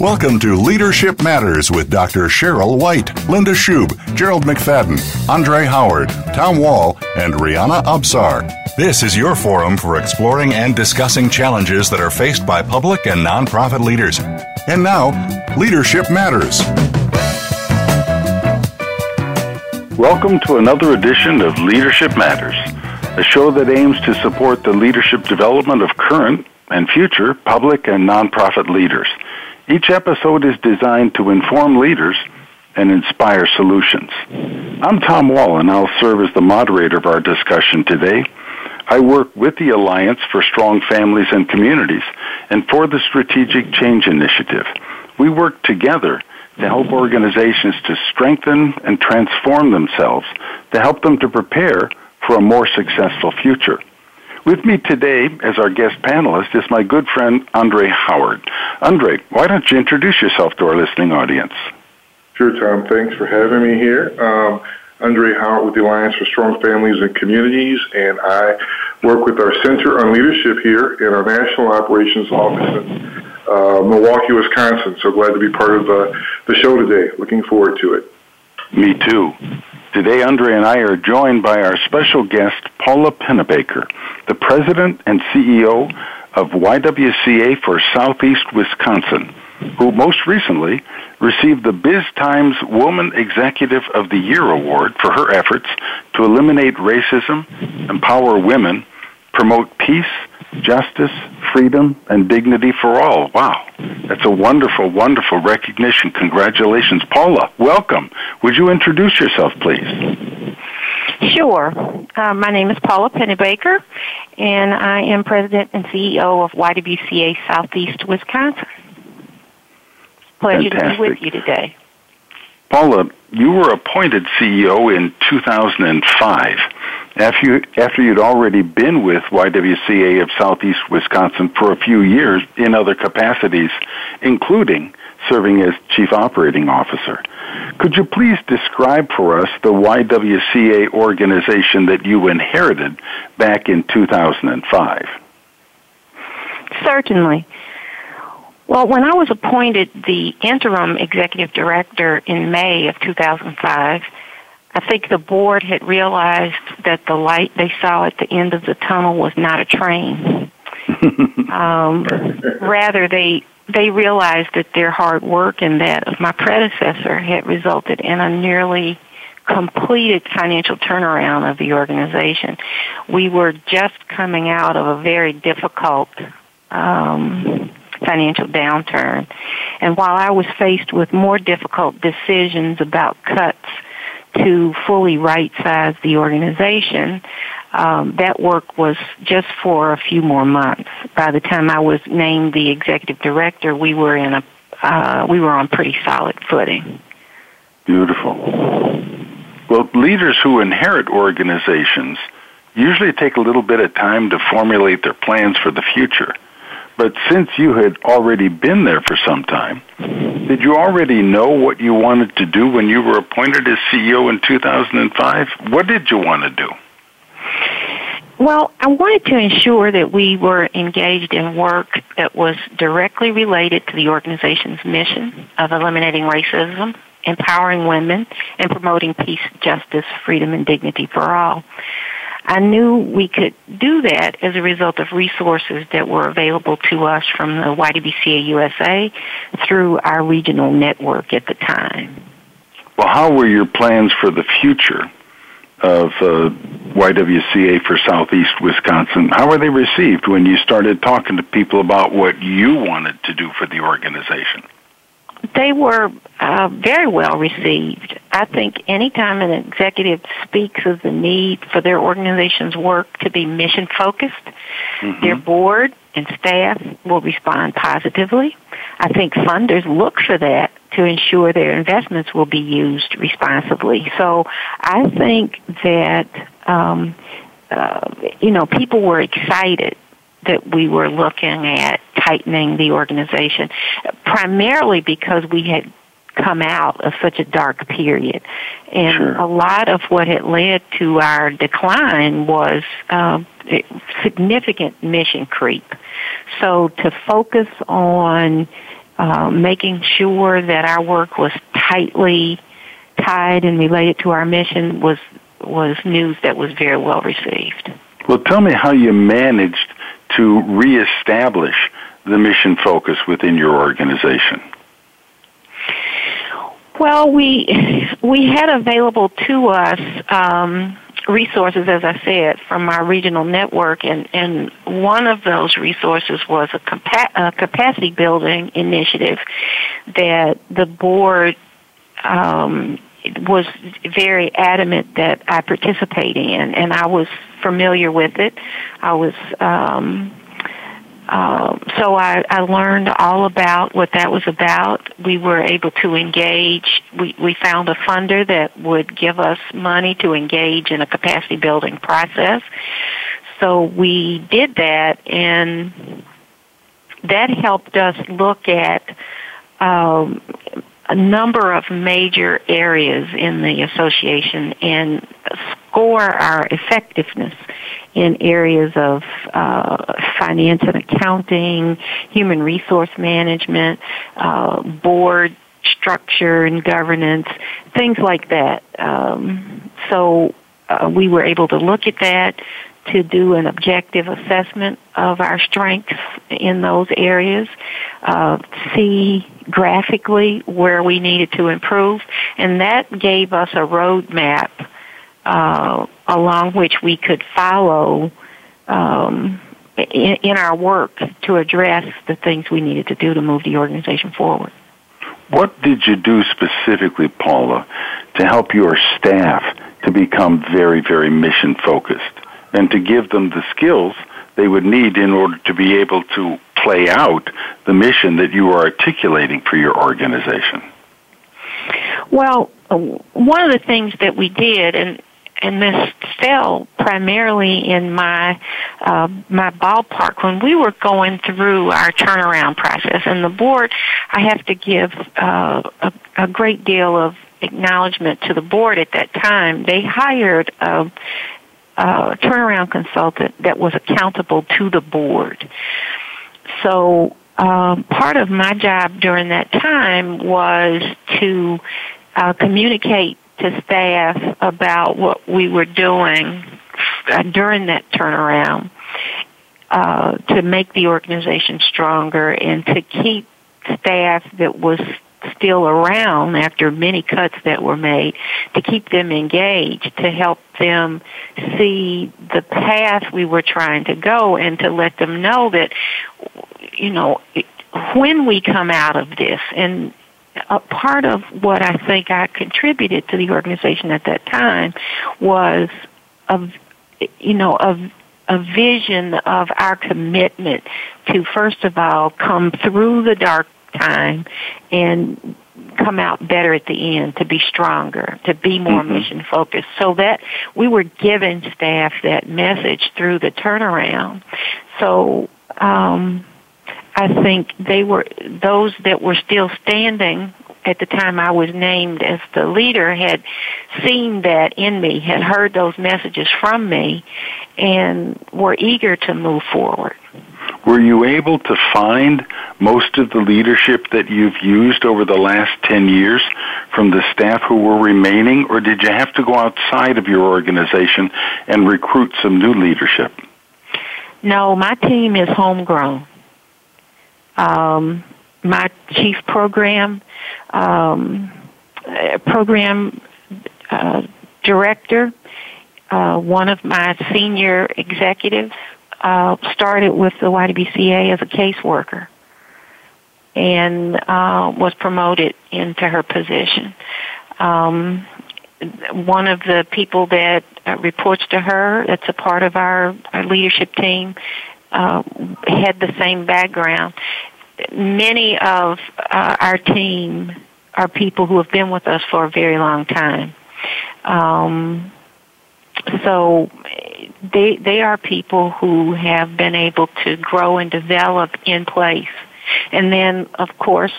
Welcome to Leadership Matters with Dr. Cheryl White, Linda Schub, Gerald McFadden, Andre Howard, Tom Wall, and Rihanna Absar. This is your forum for exploring and discussing challenges that are faced by public and nonprofit leaders. And now, Leadership Matters. Welcome to another edition of Leadership Matters, a show that aims to support the leadership development of current and future public and nonprofit leaders. Each episode is designed to inform leaders and inspire solutions. I'm Tom Wall, and I'll serve as the moderator of our discussion today. I work with the Alliance for Strong Families and Communities and for the Strategic Change Initiative. We work together to help organizations to strengthen and transform themselves, to help them to prepare for a more successful future. With me today as our guest panelist is my good friend Andre Howard. Andre, why don't you introduce yourself to our listening audience? Sure, Tom. Thanks for having me here. Um, Andre Howard with the Alliance for Strong Families and Communities, and I work with our Center on Leadership here in our National Operations Office in uh, Milwaukee, Wisconsin. So glad to be part of uh, the show today. Looking forward to it. Me too. Today, Andre and I are joined by our special guest, Paula Penebaker, the president and CEO of YWCA for Southeast Wisconsin, who most recently received the Biz Times Woman Executive of the Year award for her efforts to eliminate racism, empower women, promote peace, justice, freedom, and dignity for all. Wow. That's a wonderful, wonderful recognition. Congratulations. Paula, welcome. Would you introduce yourself, please? Sure. Uh, my name is Paula Penebaker, and I am President and CEO of YWCA Southeast Wisconsin. Pleasure Fantastic. to be with you today. Paula, you were appointed CEO in 2005 after, you, after you'd already been with YWCA of Southeast Wisconsin for a few years in other capacities, including serving as Chief Operating Officer. Could you please describe for us the YWCA organization that you inherited back in 2005? Certainly. Well, when I was appointed the interim executive director in May of 2005, I think the board had realized that the light they saw at the end of the tunnel was not a train. um, rather, they they realized that their hard work and that of my predecessor had resulted in a nearly completed financial turnaround of the organization. We were just coming out of a very difficult um, financial downturn. And while I was faced with more difficult decisions about cuts to fully right size the organization, um, that work was just for a few more months. By the time I was named the executive director, we were in a uh, we were on pretty solid footing. Beautiful. Well, leaders who inherit organizations usually take a little bit of time to formulate their plans for the future. But since you had already been there for some time, did you already know what you wanted to do when you were appointed as CEO in 2005? What did you want to do? Well, I wanted to ensure that we were engaged in work that was directly related to the organization's mission of eliminating racism, empowering women, and promoting peace, justice, freedom, and dignity for all. I knew we could do that as a result of resources that were available to us from the YWCA USA through our regional network at the time. Well, how were your plans for the future of uh, YWCA for Southeast Wisconsin? How were they received when you started talking to people about what you wanted to do for the organization? They were uh, very well received. I think anytime an executive speaks of the need for their organization's work to be mission focused, mm-hmm. their board and staff will respond positively. I think funders look for that to ensure their investments will be used responsibly. So I think that, um, uh, you know, people were excited that we were looking at tightening the organization, primarily because we had come out of such a dark period. And sure. a lot of what had led to our decline was uh, significant mission creep. So to focus on uh, making sure that our work was tightly tied and related to our mission was was news that was very well received. Well, tell me how you managed to reestablish the mission focus within your organization. Well, we we had available to us um, resources, as I said, from our regional network, and and one of those resources was a, capa- a capacity building initiative that the board um, was very adamant that I participate in, and I was familiar with it. I was um, um, so I, I learned all about what that was about. We were able to engage. We, we found a funder that would give us money to engage in a capacity building process. So we did that, and that helped us look at um, a number of major areas in the association and score our effectiveness in areas of uh, finance and accounting, human resource management, uh, board structure and governance, things like that. Um, so uh, we were able to look at that to do an objective assessment of our strengths in those areas, uh, see graphically where we needed to improve, and that gave us a roadmap uh, along which we could follow um, in, in our work to address the things we needed to do to move the organization forward. What did you do specifically, Paula, to help your staff to become very, very mission focused and to give them the skills they would need in order to be able to play out the mission that you are articulating for your organization? Well, one of the things that we did, and and this fell primarily in my uh, my ballpark when we were going through our turnaround process. And the board, I have to give uh, a, a great deal of acknowledgement to the board at that time. They hired a, a turnaround consultant that was accountable to the board. So um, part of my job during that time was to uh, communicate to staff about what we were doing uh, during that turnaround uh, to make the organization stronger and to keep staff that was still around after many cuts that were made to keep them engaged to help them see the path we were trying to go and to let them know that you know when we come out of this and a part of what I think I contributed to the organization at that time was of you know of a vision of our commitment to first of all come through the dark time and come out better at the end, to be stronger, to be more mm-hmm. mission focused. So that we were giving staff that message through the turnaround. So um, I think they were those that were still standing at the time I was named as the leader had seen that in me, had heard those messages from me, and were eager to move forward. Were you able to find most of the leadership that you've used over the last 10 years from the staff who were remaining, or did you have to go outside of your organization and recruit some new leadership? No, my team is homegrown um, my chief program um, program uh, director, uh, one of my senior executives, uh, started with the YWCA as a caseworker and uh, was promoted into her position. Um, one of the people that uh, reports to her, that's a part of our, our leadership team, uh, had the same background. Many of uh, our team are people who have been with us for a very long time. Um, so they they are people who have been able to grow and develop in place. And then, of course,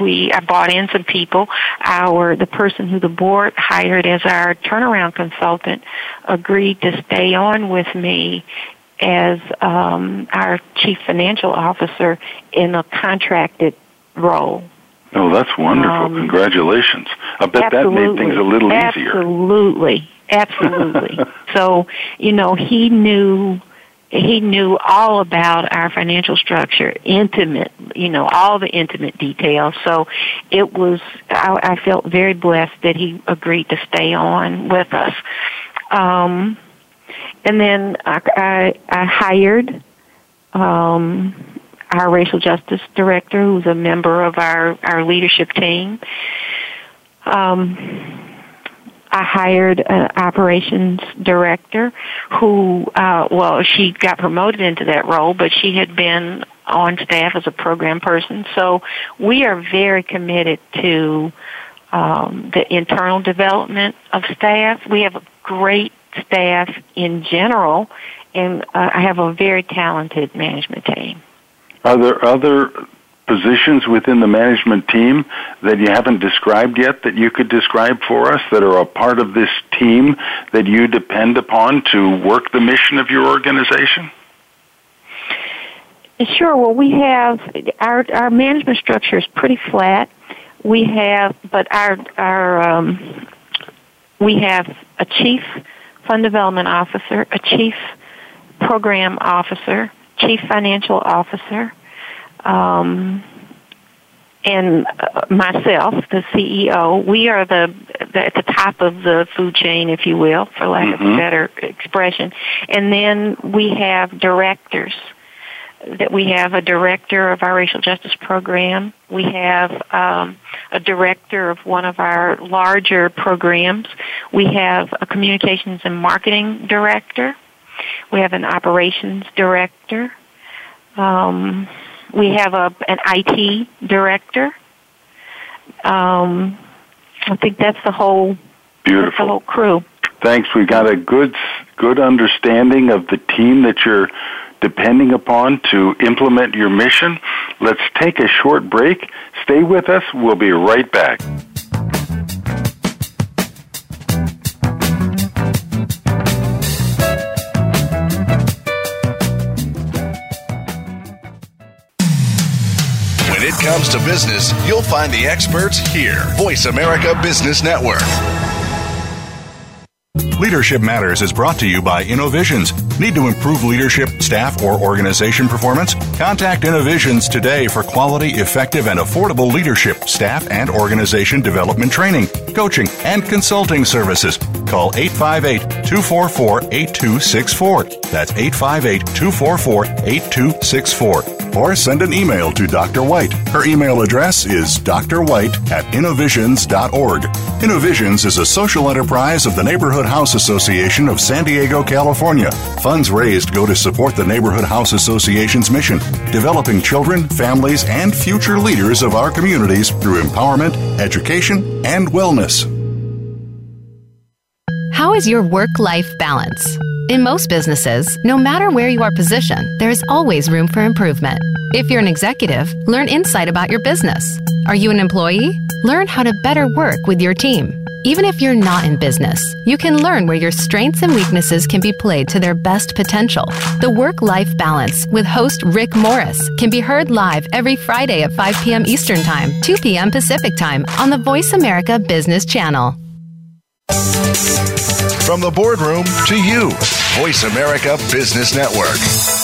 we I brought in some people. Our the person who the board hired as our turnaround consultant agreed to stay on with me as um, our chief financial officer in a contracted role. Oh, that's wonderful! Um, Congratulations! I bet that made things a little absolutely, easier. Absolutely, absolutely. so you know, he knew he knew all about our financial structure, intimate, you know, all the intimate details. So it was, I, I felt very blessed that he agreed to stay on with us. Um, and then I, I, I hired um, our racial justice director, who's a member of our, our leadership team. Um, I hired an operations director who, uh, well, she got promoted into that role, but she had been on staff as a program person. So we are very committed to um, the internal development of staff. We have a great staff in general, and uh, I have a very talented management team. Are there other positions within the management team that you haven't described yet that you could describe for us that are a part of this team that you depend upon to work the mission of your organization? Sure. Well, we have our our management structure is pretty flat. We have, but our our um, we have a chief fund development officer, a chief program officer, chief financial officer, um, and uh, myself, the CEO, we are the, the, at the top of the food chain, if you will, for lack mm-hmm. of a mm-hmm. better expression. And then we have directors. That we have a director of our racial justice program. We have um, a director of one of our larger programs. We have a communications and marketing director. We have an operations director. Um, we have a an IT director. Um, I think that's the whole beautiful the whole crew. Thanks. We've got a good good understanding of the team that you're depending upon to implement your mission. Let's take a short break. Stay with us. We'll be right back. When it comes to business, you'll find the experts here. Voice America Business Network. Leadership Matters is brought to you by Innovisions. Need to improve leadership, staff, or organization performance? Contact Innovisions today for quality, effective, and affordable leadership, staff, and organization development training, coaching, and consulting services. Call 858 244 8264. That's 858 244 8264 or send an email to Dr. White. Her email address is drwhite at innovisions.org. Innovisions is a social enterprise of the Neighborhood House Association of San Diego, California. Funds raised go to support the Neighborhood House Association's mission, developing children, families, and future leaders of our communities through empowerment, education, and wellness. How is your work life balance? In most businesses, no matter where you are positioned, there is always room for improvement. If you're an executive, learn insight about your business. Are you an employee? Learn how to better work with your team. Even if you're not in business, you can learn where your strengths and weaknesses can be played to their best potential. The Work Life Balance with host Rick Morris can be heard live every Friday at 5 p.m. Eastern Time, 2 p.m. Pacific Time on the Voice America Business Channel. From the boardroom to you, Voice America Business Network.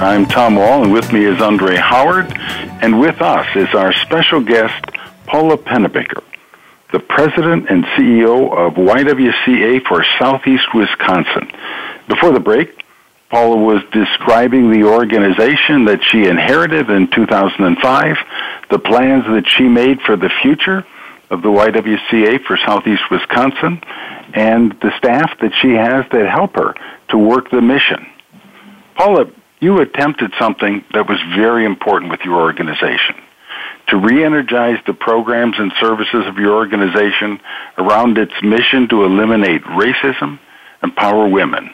I'm Tom Wall, and with me is Andre Howard, and with us is our special guest, Paula Penebaker, the president and CEO of YWCA for Southeast Wisconsin. Before the break, Paula was describing the organization that she inherited in 2005, the plans that she made for the future of the YWCA for Southeast Wisconsin, and the staff that she has that help her to work the mission. Paula, you attempted something that was very important with your organization to re energize the programs and services of your organization around its mission to eliminate racism, empower women.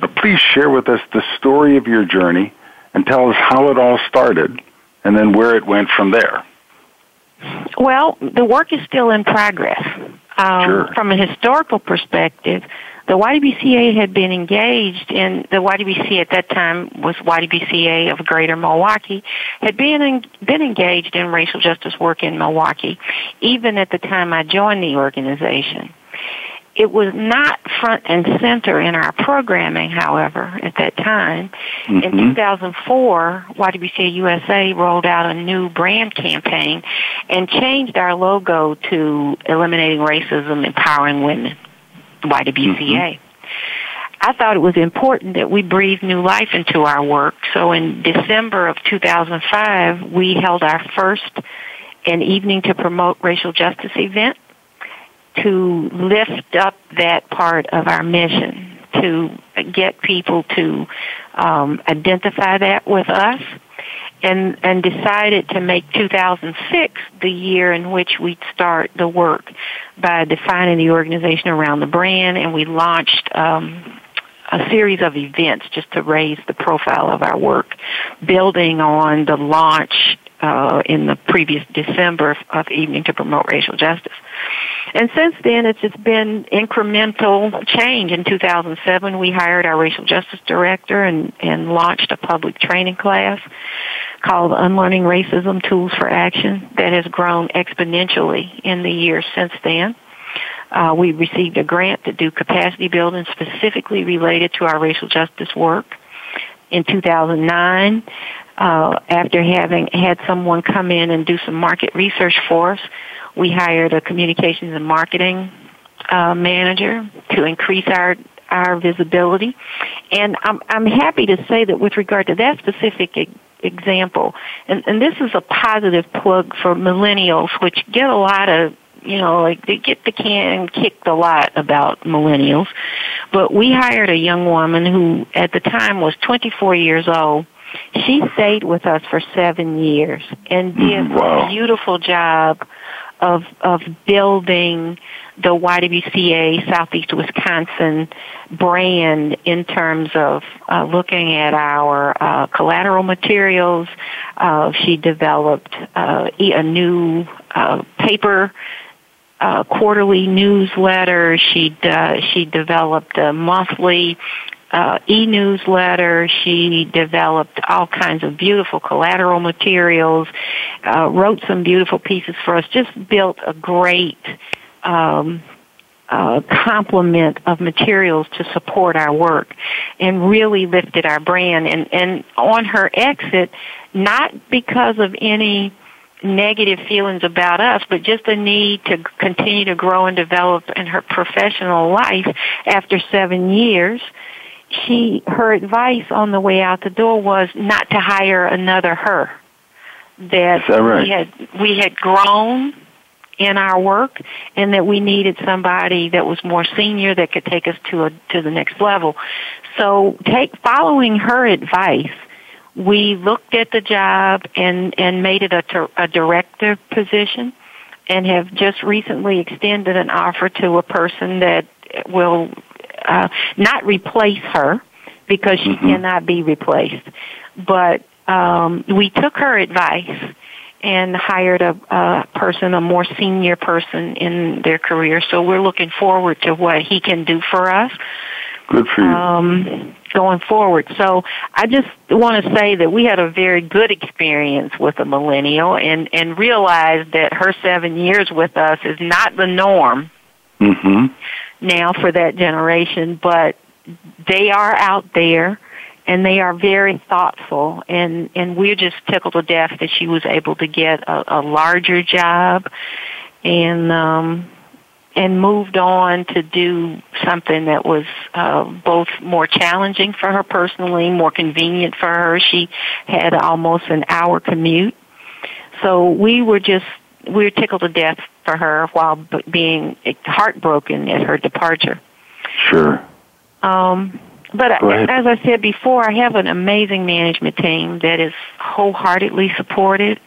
But please share with us the story of your journey and tell us how it all started and then where it went from there. Well, the work is still in progress. Um, sure. From a historical perspective, the YWCA had been engaged in the YWCA at that time was YWCA of Greater Milwaukee had been in, been engaged in racial justice work in Milwaukee even at the time I joined the organization. It was not front and center in our programming, however, at that time. Mm-hmm. In 2004, YWCA USA rolled out a new brand campaign and changed our logo to Eliminating Racism, Empowering Women. YWCA. Mm-hmm. I thought it was important that we breathe new life into our work. So in December of 2005, we held our first an evening to promote racial justice event to lift up that part of our mission, to get people to um, identify that with us, and and decided to make 2006 the year in which we'd start the work by defining the organization around the brand, and we launched. Um, a series of events just to raise the profile of our work, building on the launch uh, in the previous December of Evening to Promote Racial Justice. And since then, it's just been incremental change. In 2007, we hired our racial justice director and, and launched a public training class called Unlearning Racism Tools for Action that has grown exponentially in the years since then. Uh, we received a grant to do capacity building specifically related to our racial justice work. In 2009, uh, after having had someone come in and do some market research for us, we hired a communications and marketing uh, manager to increase our our visibility. And I'm I'm happy to say that with regard to that specific example, and, and this is a positive plug for millennials, which get a lot of you know, like they get the can kicked a lot about millennials. But we hired a young woman who at the time was 24 years old. She stayed with us for seven years and did mm-hmm. wow. a beautiful job of of building the YWCA Southeast Wisconsin brand in terms of uh, looking at our uh, collateral materials. Uh, she developed uh, a new uh, paper uh, quarterly newsletter. She uh, she developed a monthly uh, e-newsletter. She developed all kinds of beautiful collateral materials. Uh, wrote some beautiful pieces for us. Just built a great. Um, uh, complement of materials to support our work and really lifted our brand and and on her exit not because of any negative feelings about us, but just a need to continue to grow and develop in her professional life after seven years. She, her advice on the way out the door was not to hire another her. That, that right? we had, we had grown in our work and that we needed somebody that was more senior that could take us to a, to the next level. So take, following her advice, we looked at the job and, and made it a, a director position and have just recently extended an offer to a person that will uh, not replace her because she Mm-hmm. cannot be replaced. But um, we took her advice and hired a, a person, a more senior person in their career. So we're looking forward to what he can do for us. Good for you. Um, going forward. So I just want to say that we had a very good experience with a millennial and, and realized that her seven years with us is not the norm mm-hmm. Now for that generation, but they are out there and they are very thoughtful and and we're just tickled to death that she was able to get a, a larger job and um and moved on to do something that was uh, both more challenging for her personally, more convenient for her. She had almost an hour commute, so we were just we were tickled to death for her while being heartbroken at her departure. Sure. Um, but as I said before, I have an amazing management team that is wholeheartedly supported,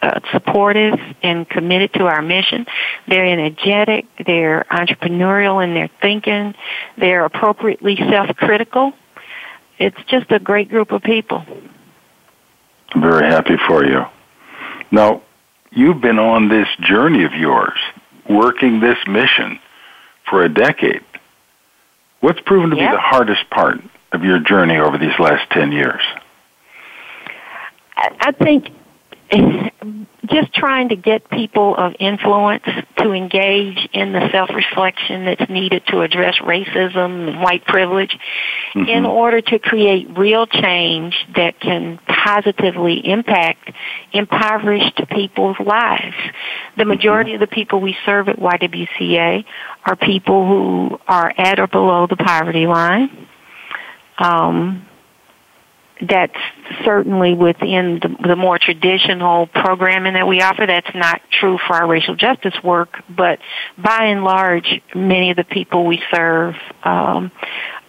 uh, supportive, and committed to our mission. They're energetic, they're entrepreneurial in their thinking, they're appropriately self-critical. It's just a great group of people. I'm very happy for you. Now, you've been on this journey of yours, working this mission for a decade. What's proven to be the hardest part of your journey over these last 10 years? I think just trying to get people of influence to engage in the self-reflection that's needed to address racism and white privilege mm-hmm. in order to create real change that can positively impact impoverished people's lives. The mm-hmm. majority mm-hmm. of the people we serve at YWCA are people who are at or below the poverty line. Um, that's certainly within the, the, more traditional programming that we offer. That's not true for our racial justice work, but by and large, many of the people we serve um,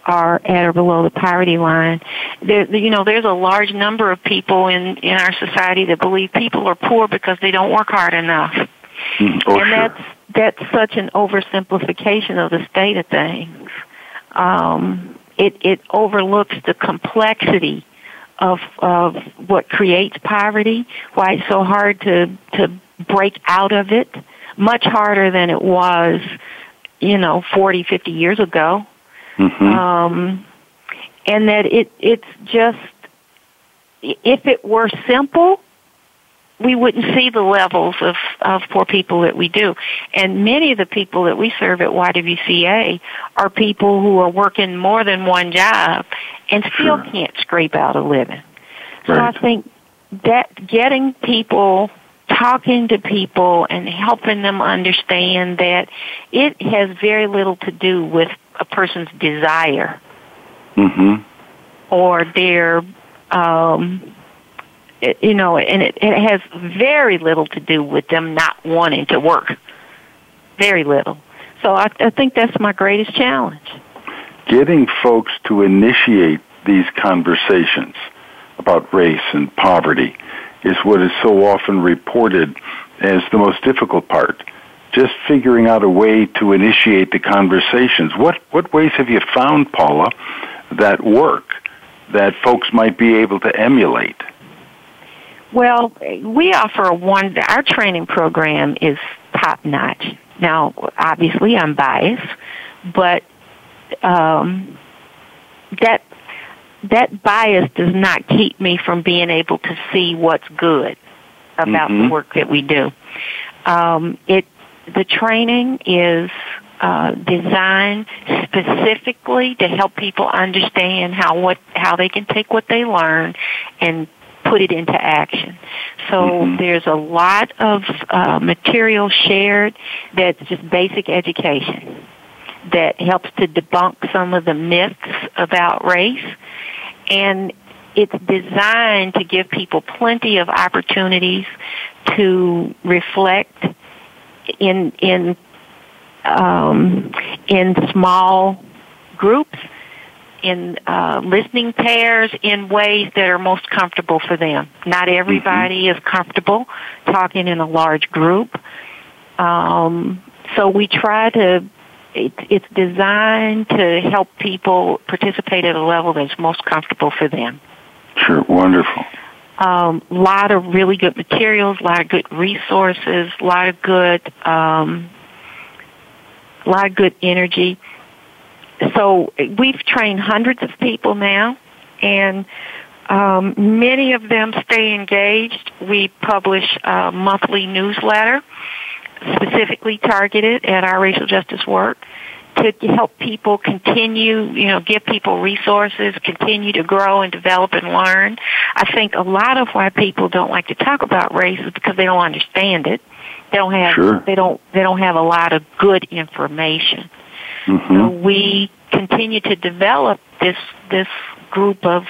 are at or below the poverty line. There, you know, there's a large number of people in in our society that believe people are poor because they don't work hard enough, mm, oh, and sure. that's that's such an oversimplification of the state of things. Um, it it overlooks the complexity of of what creates poverty, why it's so hard to to break out of it, much harder than it was, you know, 40, 50 years ago. Mm-hmm. Um, and that it it's just if it were simple, we wouldn't see the levels of, of poor people that we do. And many of the people that we serve at YWCA are people who are working more than one job and still sure. can't scrape out a living. So right. I think that getting people talking to people and helping them understand that it has very little to do with a person's desire mm-hmm. or their um it, you know and it, it has very little to do with them not wanting to work very little so I, I think that's my greatest challenge getting folks to initiate these conversations about race and poverty is what is so often reported as the most difficult part. Just figuring out a way to initiate the conversations. What what ways have you found, Paula, that work that folks might be able to emulate? Well, we offer a one. Our training program is top notch. Now, obviously, I'm biased, but um, that that bias does not keep me from being able to see what's good about mm-hmm. the work that we do. Um, it the training is uh, designed specifically to help people understand how what how they can take what they learn and put it into action. So mm-hmm. there's a lot of uh, material shared that's just basic education that helps to debunk some of the myths about race and it's designed to give people plenty of opportunities to reflect in in um, in small groups, in uh, listening pairs, in ways that are most comfortable for them. Not everybody mm-hmm. is comfortable talking in a large group, um, so we try to it, it's designed to help people participate at a level that's most comfortable for them. Sure, wonderful. A um, lot of really good materials, a lot of good resources, a lot of good, um, lot of good energy. So we've trained hundreds of people now, and um, many of them stay engaged. We publish a monthly newsletter specifically targeted at our racial justice work to help people continue, you know, give people resources, continue to grow and develop and learn. I think a lot of why people don't like to talk about race is because they don't understand it. They don't have sure. they don't they don't have a lot of good information. Mm-hmm. So we continue to develop this this group of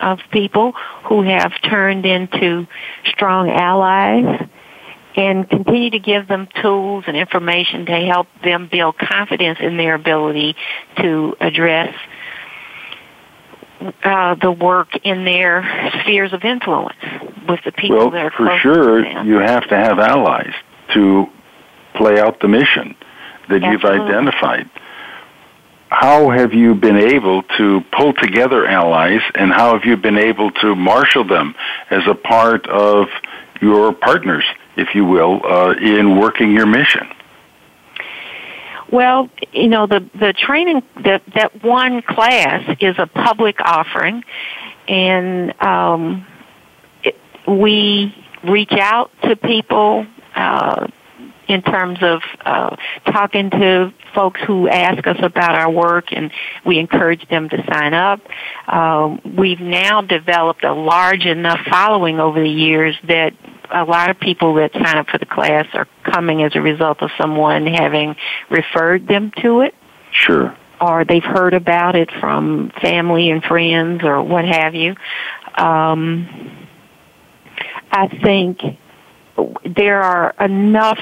of people who have turned into strong allies and continue to give them tools and information to help them build confidence in their ability to address uh, the work in their spheres of influence with the people well, that are for sure, you have to have allies to play out the mission that you've identified. How have you been able to pull together allies, and how have you been able to marshal them as a part of your partners, if you will, uh, in working your mission? Well, you know, the the training that that one class is a public offering, and um, it, we reach out to people uh, in terms of uh, talking to folks who ask us about our work, and we encourage them to sign up. Um, we've now developed a large enough following over the years that a lot of people that sign up for the class are coming as a result of someone having referred them to it Sure. or they've heard about it from family and friends or what have you. Um, I think there are enough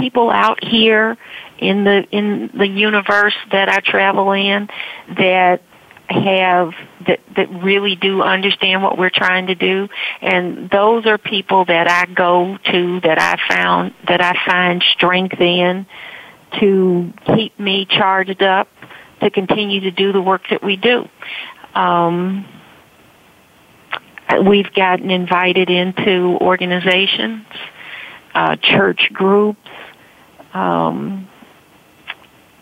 people out here in the in the universe that I travel in that have that that really do understand what we're trying to do and those are people that I go to that I found that I find strength in to keep me charged up to continue to do the work that we do. Um, we've gotten invited into organizations, uh, church groups, um,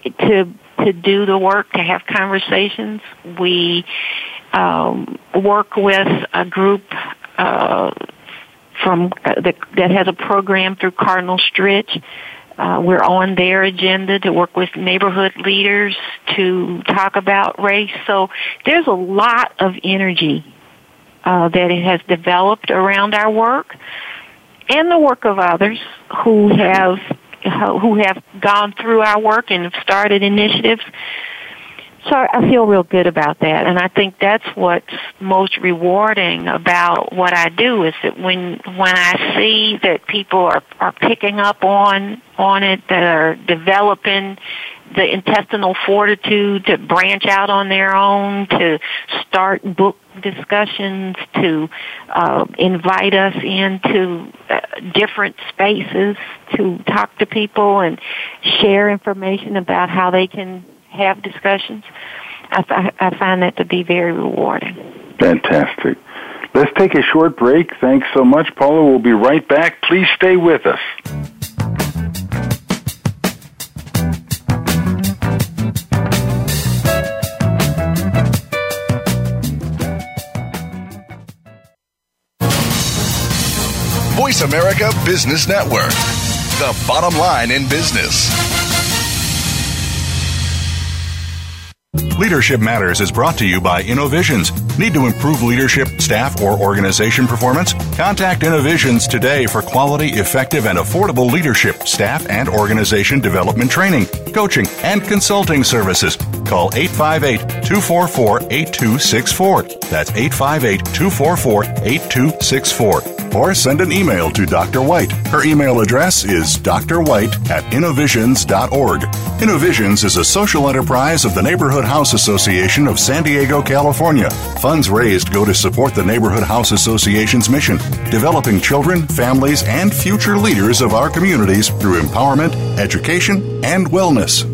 to to do the work, to have conversations. We um, work with a group uh, from uh, that, has a program through Cardinal Stritch. Uh, we're on their agenda to work with neighborhood leaders to talk about race. So there's a lot of energy uh, that it has developed around our work and the work of others who have who have gone through our work and have started initiatives. So I feel real good about that, and I think that's what's most rewarding about what I do is that when when I see that people are are picking up on on it, that are developing the intestinal fortitude to branch out on their own, to start book discussions, to uh, invite us into uh, different spaces to talk to people and share information about how they can have discussions. I, I find that to be very rewarding. Fantastic. Let's take a short break. Thanks so much, Paula. We'll be right back. Please stay with us. Voice America Business Network, the bottom line in business. Leadership Matters is brought to you by InnoVisions. Need to improve leadership, staff, or organization performance? Contact InnoVisions today for quality, effective, and affordable leadership, staff, and organization development training, coaching, and consulting services. Call 858 244 8264. That's 858 244 8264. Or send an email to Dr. White. Her email address is drwhite at innovisions.org. Innovisions is a social enterprise of the Neighborhood House Association of San Diego, California. Funds raised go to support the Neighborhood House Association's mission, developing children, families, and future leaders of our communities through empowerment, education, and wellness.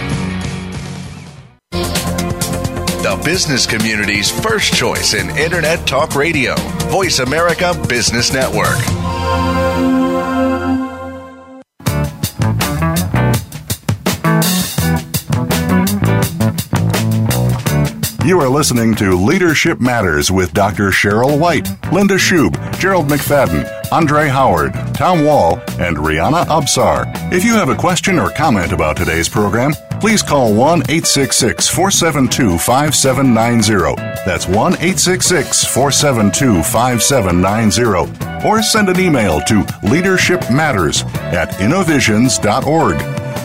the business community's first choice in Internet Talk Radio. Voice America Business Network. You are listening to Leadership Matters with Dr. Cheryl White, Linda Schub, Gerald McFadden, Andre Howard, Tom Wall, and Rihanna Absar. If you have a question or comment about today's program, please call 1 866 472 5790. That's 1 866 472 5790. Or send an email to leadershipmatters at innovisions.org.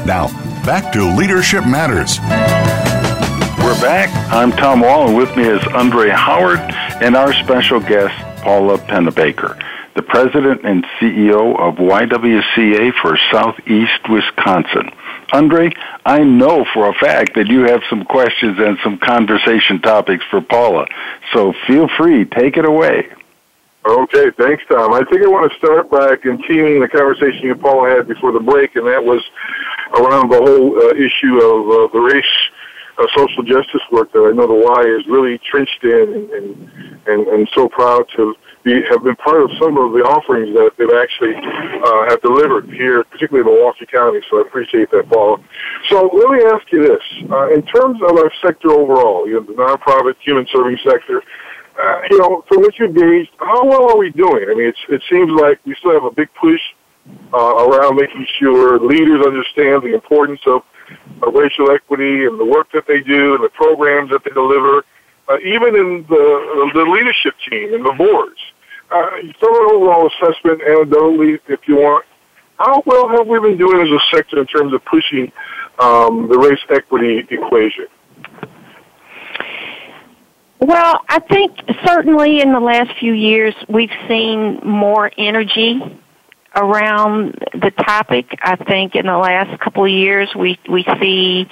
Now, back to Leadership Matters. We're back. I'm Tom Wall, and with me is Andre Howard and our special guest, Paula Penebaker the president and CEO of YWCA for Southeast Wisconsin. Andre, I know for a fact that you have some questions and some conversation topics for Paula, so feel free, take it away. Okay, thanks, Tom. I think I want to start by continuing the conversation you and Paula had before the break, and that was around the whole uh, issue of uh, the race uh, social justice work that I know the Y is really trenched in and, and, and, and so proud to have been part of some of the offerings that they've actually uh, have delivered here, particularly in Milwaukee County. So I appreciate that, Paul. So let me ask you this: uh, in terms of our sector overall, you know, the nonprofit human serving sector. Uh, you know, from what you've engaged, how well are we doing? I mean, it's, it seems like we still have a big push uh, around making sure leaders understand the importance of, of racial equity and the work that they do and the programs that they deliver, uh, even in the, the leadership team and the boards uh, an overall assessment, anecdotally, if you want, how well have we been doing as a sector in terms of pushing um, the race equity equation? Well, I think certainly in the last few years we've seen more energy around the topic. I think in the last couple of years we we see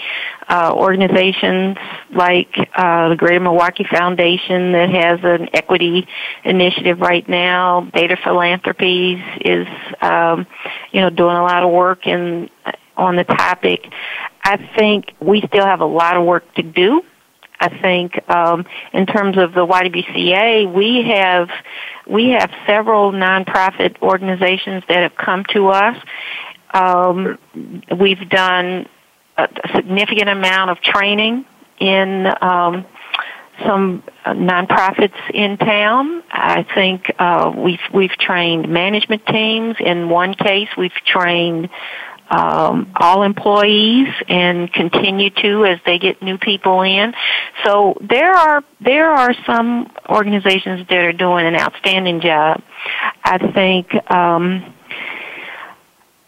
uh, organizations like uh, the Greater Milwaukee Foundation that has an equity initiative right now. Data Philanthropies is um, you know doing a lot of work in on the topic. I think we still have a lot of work to do I think um, in terms of the YWCA, we have we have several nonprofit organizations that have come to us. Um, we've done a significant amount of training in um, some nonprofits in town. I think uh, we've we've trained management teams. In one case, we've trained um, all employees and continue to as they get new people in. So there are there are some organizations that are doing an outstanding job. I think um,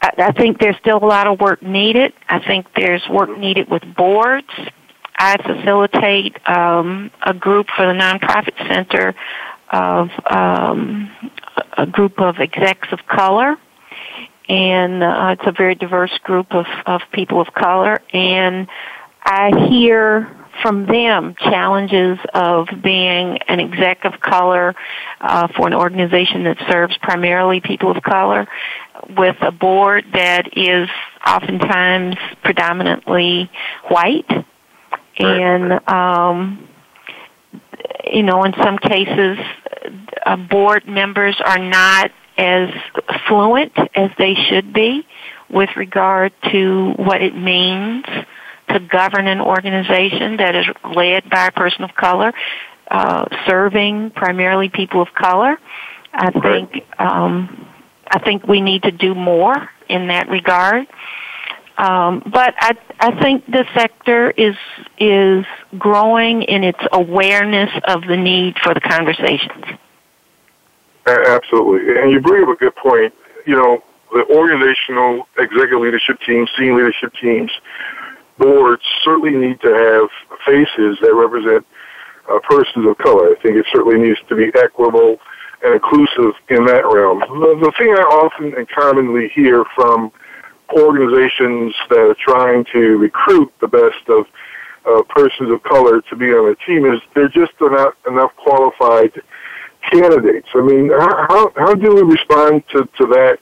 I, I think there's still a lot of work needed. I think there's work needed with boards. I facilitate um, a group for the nonprofit center of um, a group of execs of color and uh, it's a very diverse group of, of people of color. And I hear from them challenges of being an exec of color uh, for an organization that serves primarily people of color with a board that is oftentimes predominantly white. And, um, you know, in some cases, uh, board members are not as fluent as they should be with regard to what it means to govern an organization that is led by a person of color, uh, serving primarily people of color. I think um, I think we need to do more in that regard. Um, but I I think the sector is is growing in its awareness of the need for the conversations. Absolutely. And you bring up a good point. You know, the organizational executive leadership teams, senior leadership teams, boards certainly need to have faces that represent uh, persons of color. I think it certainly needs to be equitable and inclusive in that realm. The, the thing I often and commonly hear from organizations that are trying to recruit the best of uh, persons of color to be on a team is there just not enough qualified candidates. I mean, how how do we respond to, to that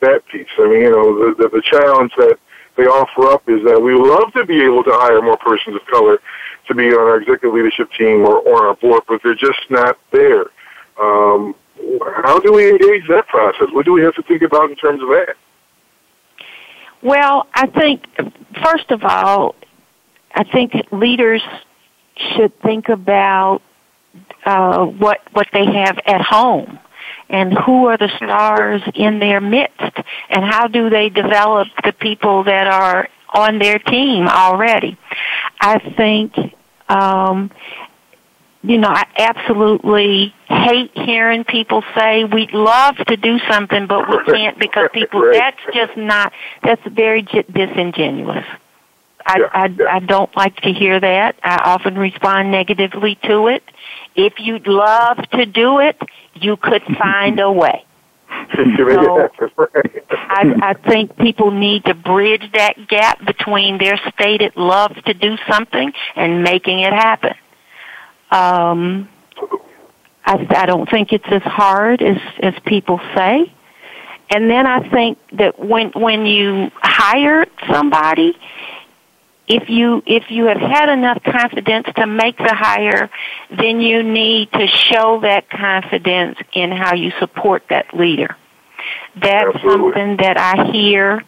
that piece? I mean, you know, the, the the challenge that they offer up is that we love to be able to hire more persons of color to be on our executive leadership team or, or on our board, but they're just not there. Um, how do we engage that process? What do we have to think about in terms of that? Well, I think, first of all, I think leaders should think about uh, what what they have at home and who are the stars in their midst and how do they develop the people that are on their team already. I think um, you know, I absolutely hate hearing people say we'd love to do something, but we can't because people. right. That's just not. That's very disingenuous. I, yeah, I yeah. I don't like to hear that. I often respond negatively to it. If you'd love to do it, you could find a way. So, I, I think people need to bridge that gap between their stated love to do something and making it happen. Um, I, I don't think it's as hard as as people say. And then I think that when when you hire somebody, if you if you have had enough confidence to make the hire, then you need to show that confidence in how you support that leader. That's Absolutely. something that I hear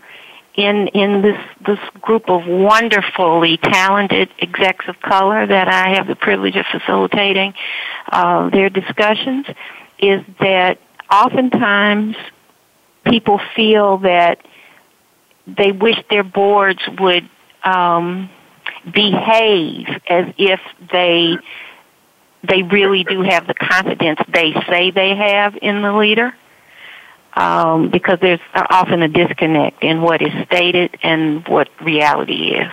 in in this this group of wonderfully talented execs of color that I have the privilege of facilitating uh, their discussions is that oftentimes people feel that they wish their boards would um, behave as if they they really do have the confidence they say they have in the leader um, because there's often a disconnect in what is stated and what reality is.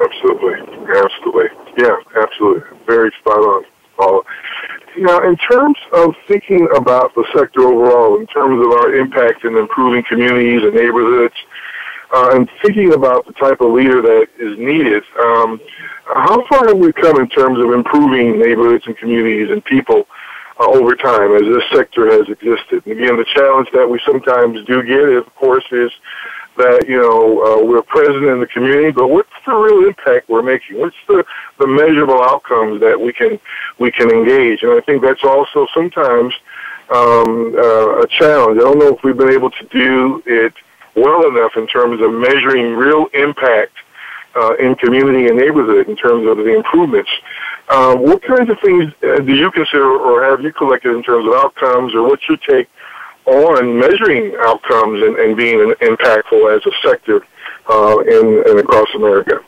Absolutely, absolutely, yeah, absolutely, very spot on, Paula. Now, in terms of thinking about the sector overall, in terms of our impact in improving communities and neighborhoods, uh, and thinking about the type of leader that is needed, um, how far have we come in terms of improving neighborhoods and communities and people uh, over time as this sector has existed? And again, the challenge that we sometimes do get, of course, is that you know uh, we're present in the community, but what's the real impact we're making? What's the the measurable outcomes that we can we can engage? And I think that's also sometimes um, uh, a challenge. I don't know if we've been able to do it well enough in terms of measuring real impact uh, in community and neighborhood in terms of the improvements. Uh, what kinds of things uh, do you consider or have you collected in terms of outcomes, or what's your take on measuring outcomes and, and being impactful as a sector uh, in, in across America?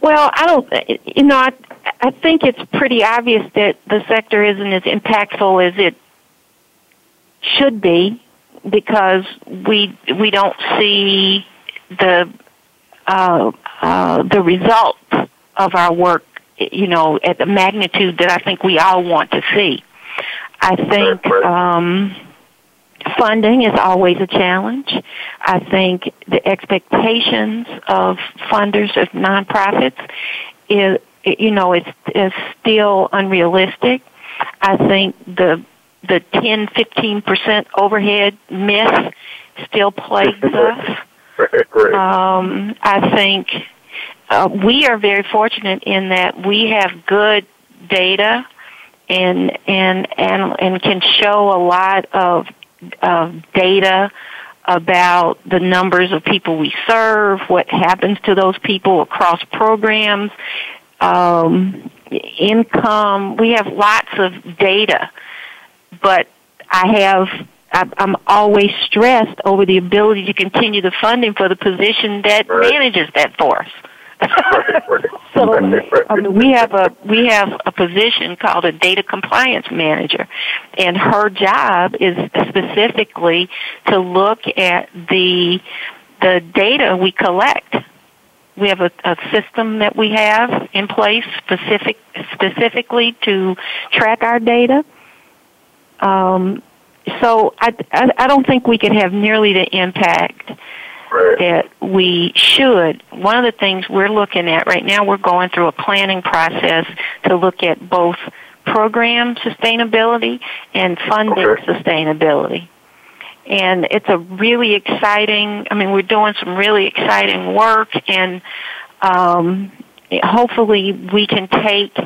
Well, I don't, you know, I, I think it's pretty obvious that the sector isn't as impactful as it should be because we we don't see the uh, uh, the results of our work, you know, at the magnitude that I think we all want to see. I think um, funding is always a challenge. I think the expectations of funders of nonprofits is, you know, it's, is still unrealistic. I think the the 10, 15% overhead myth still plagues us. Um, I think uh, we are very fortunate in that we have good data and and and and can show a lot of of data about the numbers of people we serve, what happens to those people across programs, um, income. We have lots of data, but I have I'm always stressed over the ability to continue the funding for the position that right. manages that force. right, right. so I mean, we have a we have a position called a data compliance manager, and her job is specifically to look at the the data we collect we have a, a system that we have in place specific specifically to track our data. Um, so I, I, I don't think we could have nearly the impact right. that we should. One of the things we're looking at right now, we're going through a planning process to look at both program sustainability and funding Okay. sustainability. And it's a really exciting, I mean, we're doing some really exciting work and um, hopefully we can take,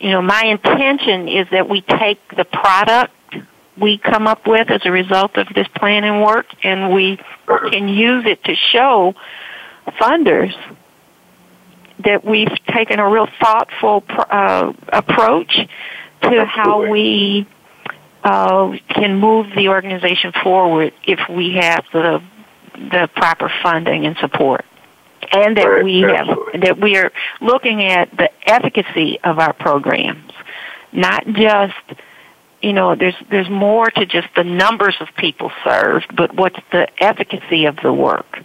you know, my intention is that we take the product we come up with as a result of this planning work and we can use it to show funders that we've taken a real thoughtful uh, approach to how we uh, can move the organization forward if we have the the proper funding and support, and that Right, we absolutely. have that we are looking at the efficacy of our programs, not just you know there's there's more to just the numbers of people served, but what's the efficacy of the work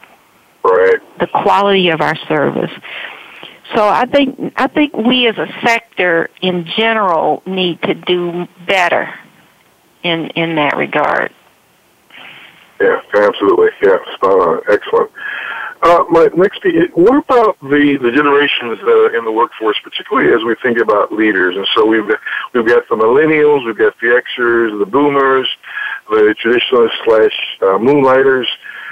Right. the quality of our service. So I think I think we as a sector in general need to do better in in that regard. Yeah, absolutely. Yeah, spot on. Excellent. Uh, my next, what about the, the generations uh, in the workforce, particularly as we think about leaders? And so we've we've got the millennials, we've got the Xers, the Boomers, the traditionalists slash uh, moonlighters,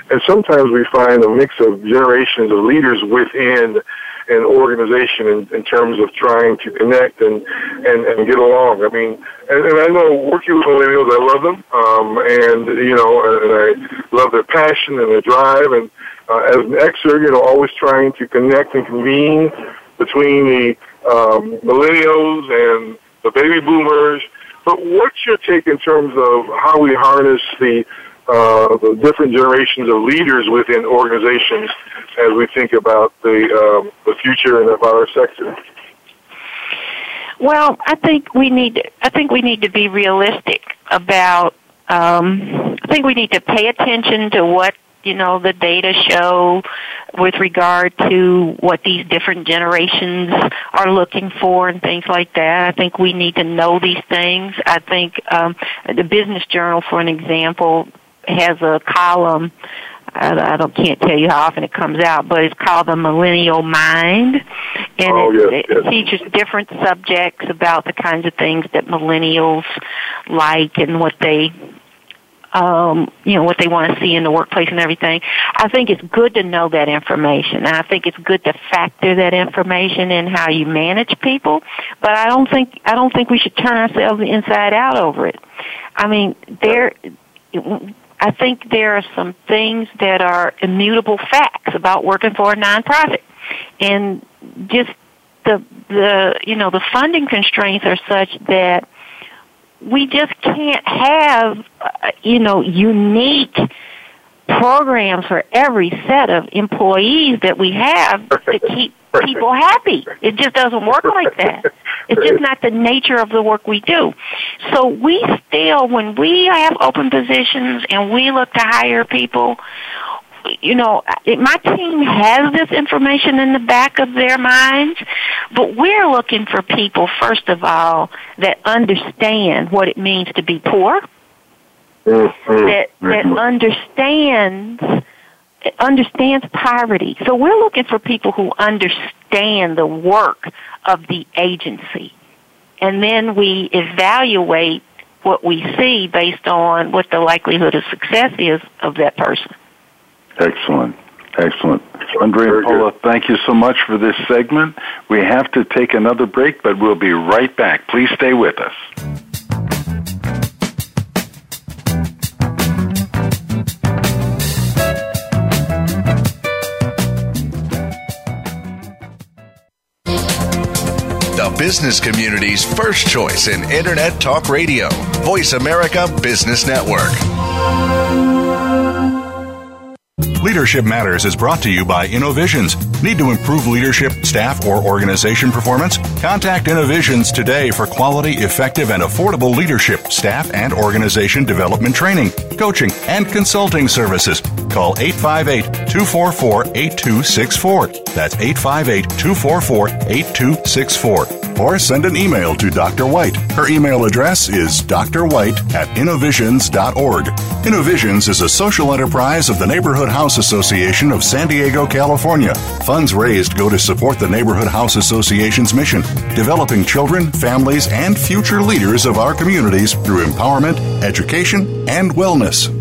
and sometimes we find a mix of generations of leaders within an organization in, in terms of trying to connect and, and, and get along. I mean, and, and I know working with millennials, I love them, um, and you know, and I love their passion and their drive. And uh, as an Xer, you know, always trying to connect and convene between the um, millennials and the baby boomers. But what's your take in terms of how we harness the uh, the different generations of leaders within organizations as we think about the um, the future and about our sector. Well, I think we need to, I think we need to be realistic about um, I think we need to pay attention to what you know the data show with regard to what these different generations are looking for and things like that. I think we need to know these things. I think um, the Business Journal, for an example, has a column. I, I don't can't tell you how often it comes out, but it's called the Millennial Mind, and Oh, it, yes, it yes. features different subjects about the kinds of things that millennials like and what they um, you know, what they want to see in the workplace and everything. I think it's good to know that information. And I think it's good to factor that information in how you manage people. But I don't think I don't think we should turn ourselves inside out over it. I mean, there. I think there are some things that are immutable facts about working for a nonprofit, and just the the you know the funding constraints are such that we just can't have uh, you know unique programs for every set of employees that we have to keep people happy. It just doesn't work like that. It's just not the nature of the work we do. So we still, when we have open positions and we look to hire people, you know, it, my team has this information in the back of their minds, but we're looking for people, first of all, that understand what it means to be poor, Mm-hmm. that, that understands understands poverty. So we're looking for people who understand the work of the agency. And then we evaluate what we see based on what the likelihood of success is of that person. Excellent. Excellent. Andrea and Paula, thank you so much for this segment. We have to take another break, but we'll be right back. Please stay with us. Business community's first choice in Internet Talk Radio. Voice America Business Network. Leadership Matters is brought to you by InnoVisions. Need to improve leadership, staff, or organization performance? Contact InnoVisions today for quality, effective, and affordable leadership, staff, and organization development training, coaching, and consulting services. Call 858 244 8264. That's 858 244 8264 or send an email to Dr. White. Her email address is drwhite at innovisions.org. Innovisions is a social enterprise of the Neighborhood House Association of San Diego, California. Funds raised go to support the Neighborhood House Association's mission, developing children, families, and future leaders of our communities through empowerment, education, and wellness.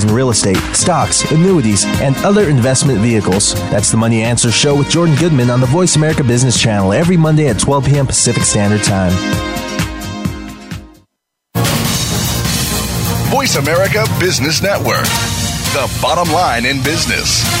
in real estate, stocks, annuities, and other investment vehicles. That's the Money Answer Show with Jordan Goodman on the Voice America Business Channel every Monday at 12 p.m. Pacific Standard Time. Voice America Business Network, the bottom line in business.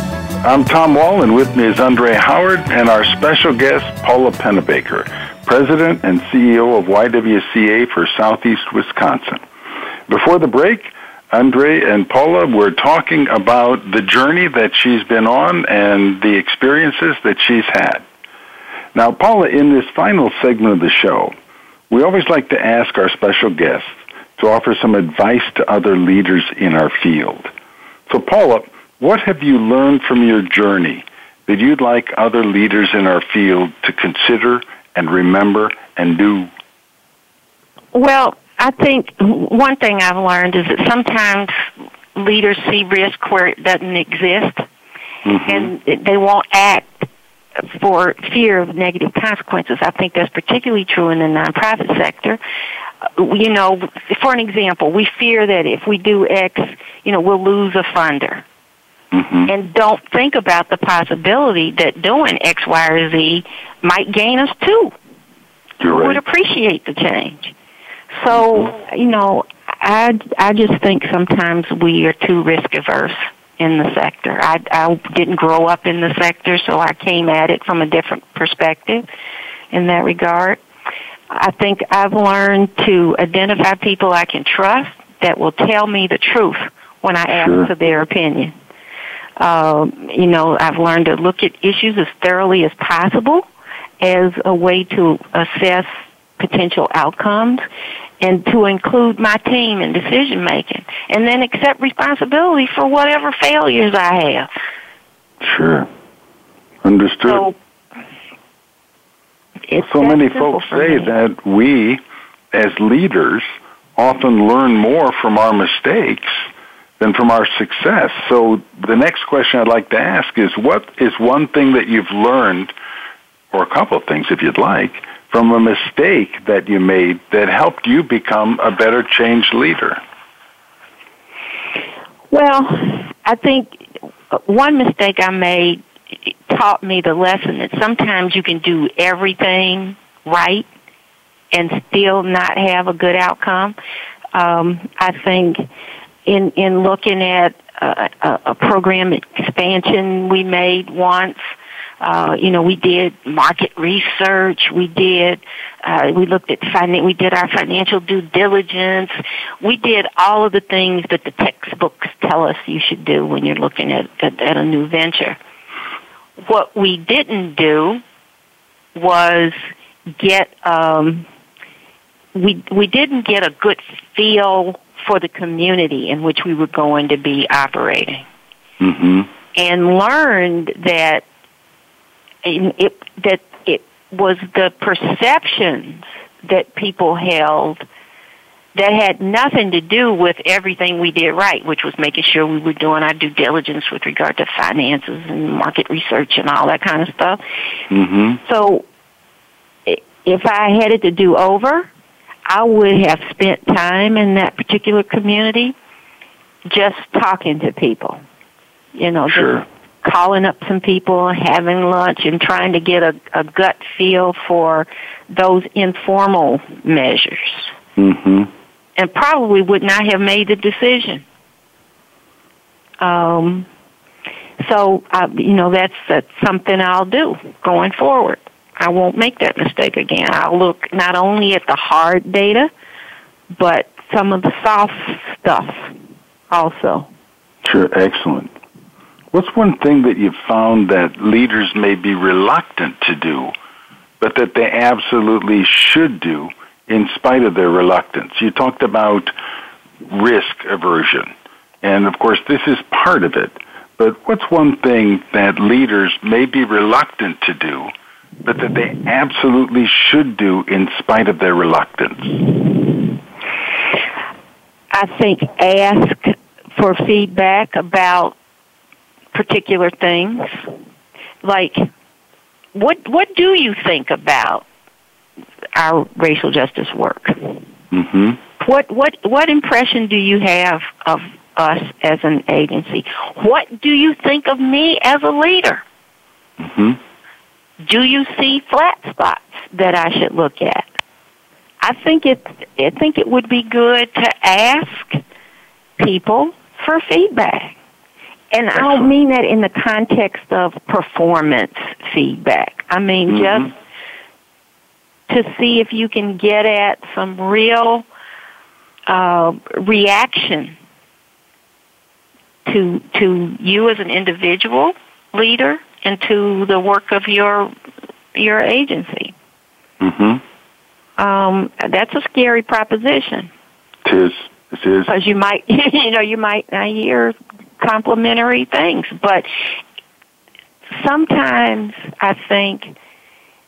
I'm Tom Wall, and with me is Andre Howard and our special guest, Paula Penebaker, President and CEO of YWCA for Southeast Wisconsin. Before the break, Andre and Paula were talking about the journey that she's been on and the experiences that she's had. Now, Paula, in this final segment of the show, we always like to ask our special guests to offer some advice to other leaders in our field. So, Paula, what have you learned from your journey that you'd like other leaders in our field to consider and remember and do? Well, I think one thing I've learned is that sometimes leaders see risk where it doesn't exist, mm-hmm. and they won't act for fear of negative consequences. I think that's particularly true in the nonprofit sector. You know, for an example, we fear that if we do X, you know, we'll lose a funder mm-hmm. and don't think about the possibility that doing X, Y, or Z might gain us too. You're right. Would appreciate the change. So mm-hmm. you know, I I just think sometimes we are too risk averse in the sector. I I didn't grow up in the sector, so I came at it from a different perspective in that regard. I think I've learned to identify people I can trust that will tell me the truth when I ask sure. for their opinion. Uh, you know, I've learned to look at issues as thoroughly as possible as a way to assess potential outcomes and to include my team in decision making and then accept responsibility for whatever failures I have. Sure. Understood. So, so many folks say me. that we, as leaders, often learn more from our mistakes than from our success. So the next question I'd like to ask is what is one thing that you've learned, or a couple of things if you'd like, from a mistake that you made that helped you become a better change leader? Well, I think one mistake I made taught me the lesson that sometimes you can do everything right and still not have a good outcome. Um, I think in in looking at a, a program expansion we made once. Uh, you know, we did market research. We did, uh, we looked at finan- we did our financial due diligence. We did all of the things that the textbooks tell us you should do when you're looking at, at, at a new venture. What we didn't do was get um, we we didn't get a good feel for the community in which we were going to be operating, mm-hmm. and learned that it that it was the perceptions that people held that had nothing to do with everything we did right, which was making sure we were doing our due diligence with regard to finances and market research and all that kind of stuff. Mm-hmm. So if I had it to do over, I would have spent time in that particular community just talking to people. You know, sure. just calling up some people, having lunch, and trying to get a, a gut feel for those informal measures. Mm-hmm. And probably would not have made the decision. Um, so, uh, you know, that's, that's something I'll do going forward. I won't make that mistake again. I'll look not only at the hard data, but some of the soft stuff also. Sure, excellent. What's one thing that you've found that leaders may be reluctant to do, but that they absolutely should do in spite of their reluctance? You talked about risk aversion, and of course, this is part of it. But what's one thing that leaders may be reluctant to do, but that they absolutely should do in spite of their reluctance? I think ask for feedback about particular things. Like, what what do you think about our racial justice work? Mm-hmm. What what what impression do you have of us as an agency? What do you think of me as a leader? Mm-hmm. Do you see flat spots that I should look at? I think it I think it would be good to ask people for feedback. And I don't mean that in the context of performance feedback. I mean mm-hmm. just to see if you can get at some real uh, reaction to to you as an individual leader and to the work of your your agency. Mm-hmm. Um, that's a scary proposition. It is. It is. Because you might, you know, you might hear complimentary things, but sometimes I think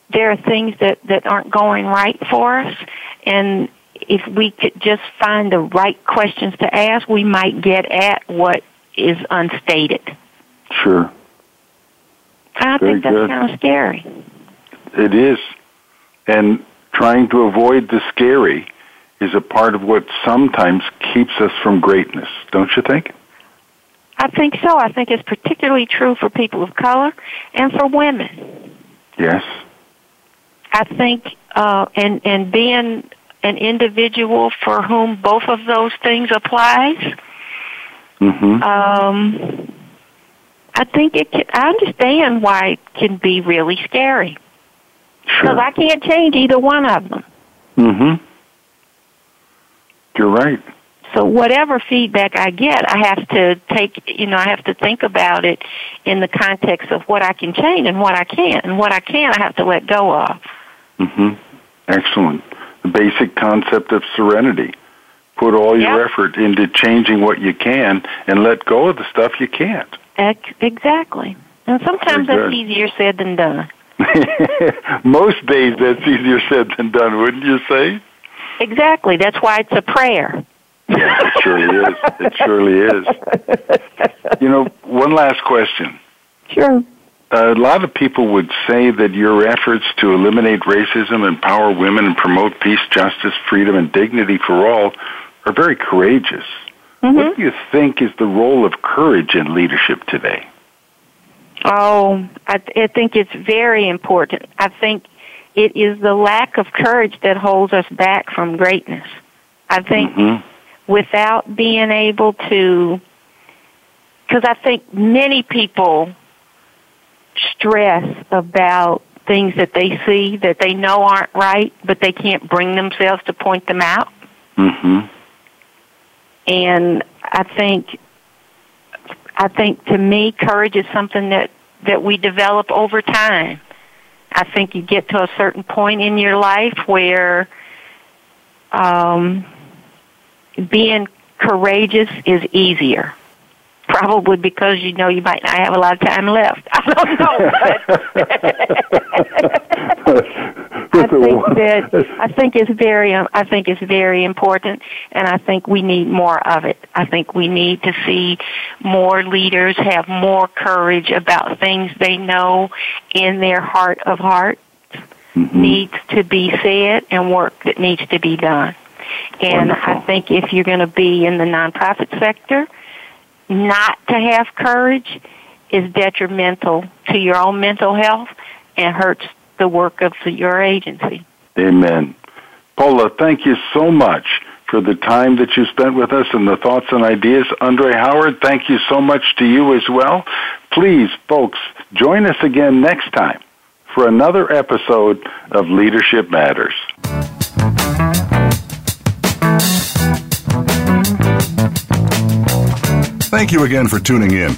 there are things that that aren't going right for us, and if we could just find the right questions to ask, we might get at what is unstated. Sure. I Very think that's good. kind of scary. It is. And trying to avoid the scary is a part of what sometimes keeps us from greatness, don't you think? I think so. I think it's particularly true for people of color and for women. Yes. I think, uh, and and being an individual for whom both of those things applies, Mm-hmm. um, I think it. Can, I understand why it can be really scary because sure. I can't change either one of them. Mm-hmm. You're right. So whatever feedback I get, I have to take, you know, I have to think about it in the context of what I can change and what I can't. And what I can't, I have to let go of. Mm-hmm. Excellent. The basic concept of serenity. Put all your Yep. effort into changing what you can and let go of the stuff you can't. Ex- exactly. And sometimes that's easier said than done. Most days that's easier said than done, wouldn't you say? Exactly. That's why it's a prayer. Yeah, it surely is. It surely is. You know, one last question. Sure. a lot of people would say that your efforts to eliminate racism, empower women, and promote peace, justice, freedom, and dignity for all are very courageous. What do you think is the role of courage in leadership today? Oh, I, I think it's very important. I think it is the lack of courage that holds us back from greatness. I think Mm-hmm. without being able to, because I think many people stress about things that they see that they know aren't right, but they can't bring themselves to point them out. Mm-hmm. And I think, I think to me, courage is something that that we develop over time. I think you get to a certain point in your life where um, being courageous is easier. Probably because you know you might not have a lot of time left. I don't know. I think that I think it's very I think it's very important, and I think we need more of it. I think we need to see more leaders have more courage about things they know in their heart of hearts mm-hmm. needs to be said and work that needs to be done. And Wonderful. I think if you're going to be in the nonprofit sector, not to have courage is detrimental to your own mental health and hurts the work of your agency. Amen. Paula, thank you so much for the time that you spent with us and the thoughts and ideas. Andre Howard, thank you so much to you as well. Please, folks, join us again next time for another episode of Leadership Matters. Thank you again for tuning in.